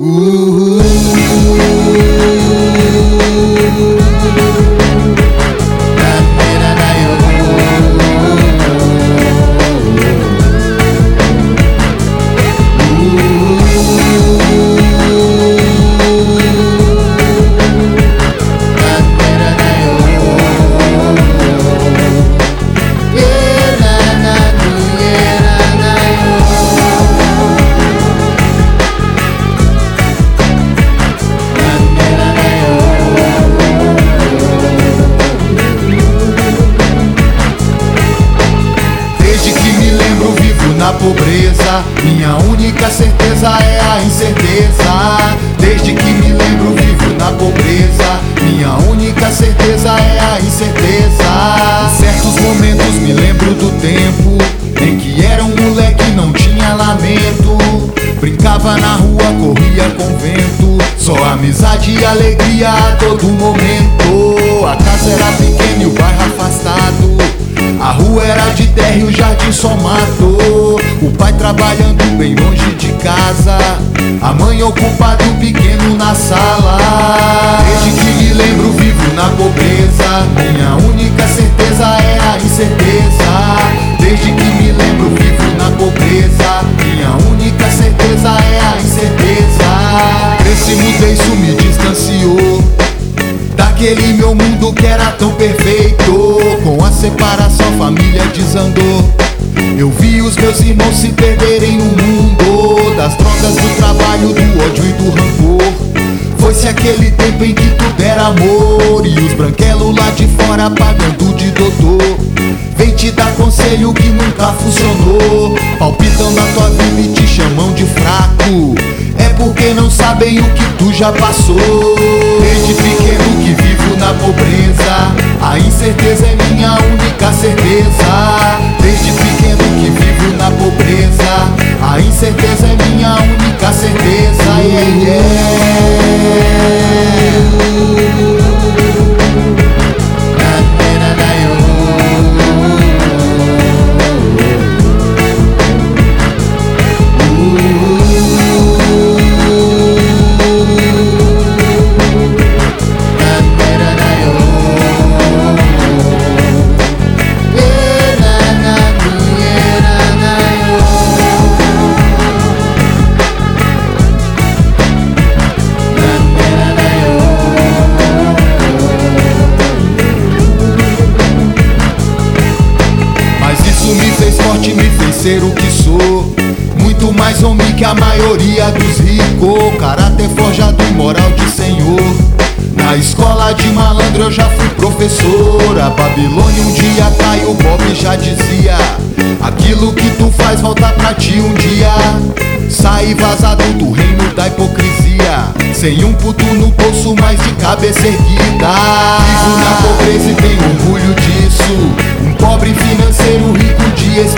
Desde Minha única certeza é a incerteza. Desde que me lembro vivo na pobreza. Minha única certeza é a incerteza. Em certos momentos me lembro do tempo Em que era um moleque não tinha lamento. Brincava na rua, corria com vento. Só amizade e alegria a todo momento. A casa era pequena e o bairro afastado rua era de terra e o jardim só matou. O pai trabalhando bem longe de casa. A mãe ocupada e o pequeno na mundo que era tão perfeito. Com a separação família desandou. Eu vi os meus irmãos se perderem no mundo. Das drogas, do trabalho, do ódio e do rancor. Foi-se aquele tempo em que tudo era amor. E os branquelos lá de fora pagando de doutor. Vem te dar conselho que nunca funcionou. Palpitam na tua vida e te chamam de fraco. É porque não sabem o que tu já passou na pobreza. A incerteza é minha única certeza. Desde pequeno que vivo na pobreza. A incerteza é minha única certeza. Yeah, ser o que sou. Muito mais homem que a maioria dos ricos. Caráter forjado e moral de senhor. Na escola de malandro eu já fui professor. A Babilônia um dia caiu, Bob já dizia: Aquilo que tu faz volta pra ti um dia. Saí vazado do reino da hipocrisia. Sem um puto no bolso, mas de cabeça erguida. Vivo na pobreza e tenho orgulho disso. Um pobre financeiro, rico de espírito.